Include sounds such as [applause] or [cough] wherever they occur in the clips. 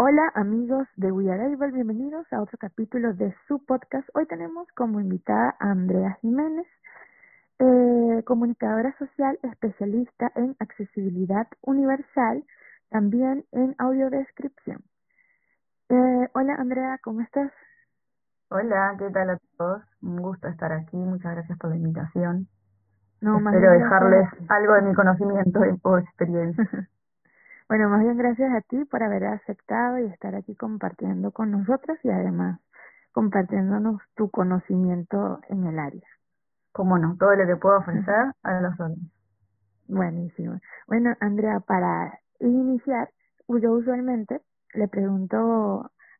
Hola amigos de We Are Able, bienvenidos a otro capítulo de su podcast. Hoy tenemos como invitada a Andrea Jiménez, eh, comunicadora social especialista en accesibilidad universal, también en audiodescripción. Eh, hola Andrea, ¿cómo estás? Hola, ¿qué tal a todos? Un gusto estar aquí, muchas gracias por la invitación. No, Espero dejarles algo de mi conocimiento y- o experiencia. [laughs] Bueno, más bien gracias a ti por haber aceptado y estar aquí compartiendo con nosotros y además compartiéndonos tu conocimiento en el área. Cómo no, todo lo que puedo ofrecer a los otros. Buenísimo. Bueno, Andrea, para iniciar, yo usualmente le pregunto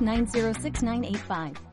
6906985.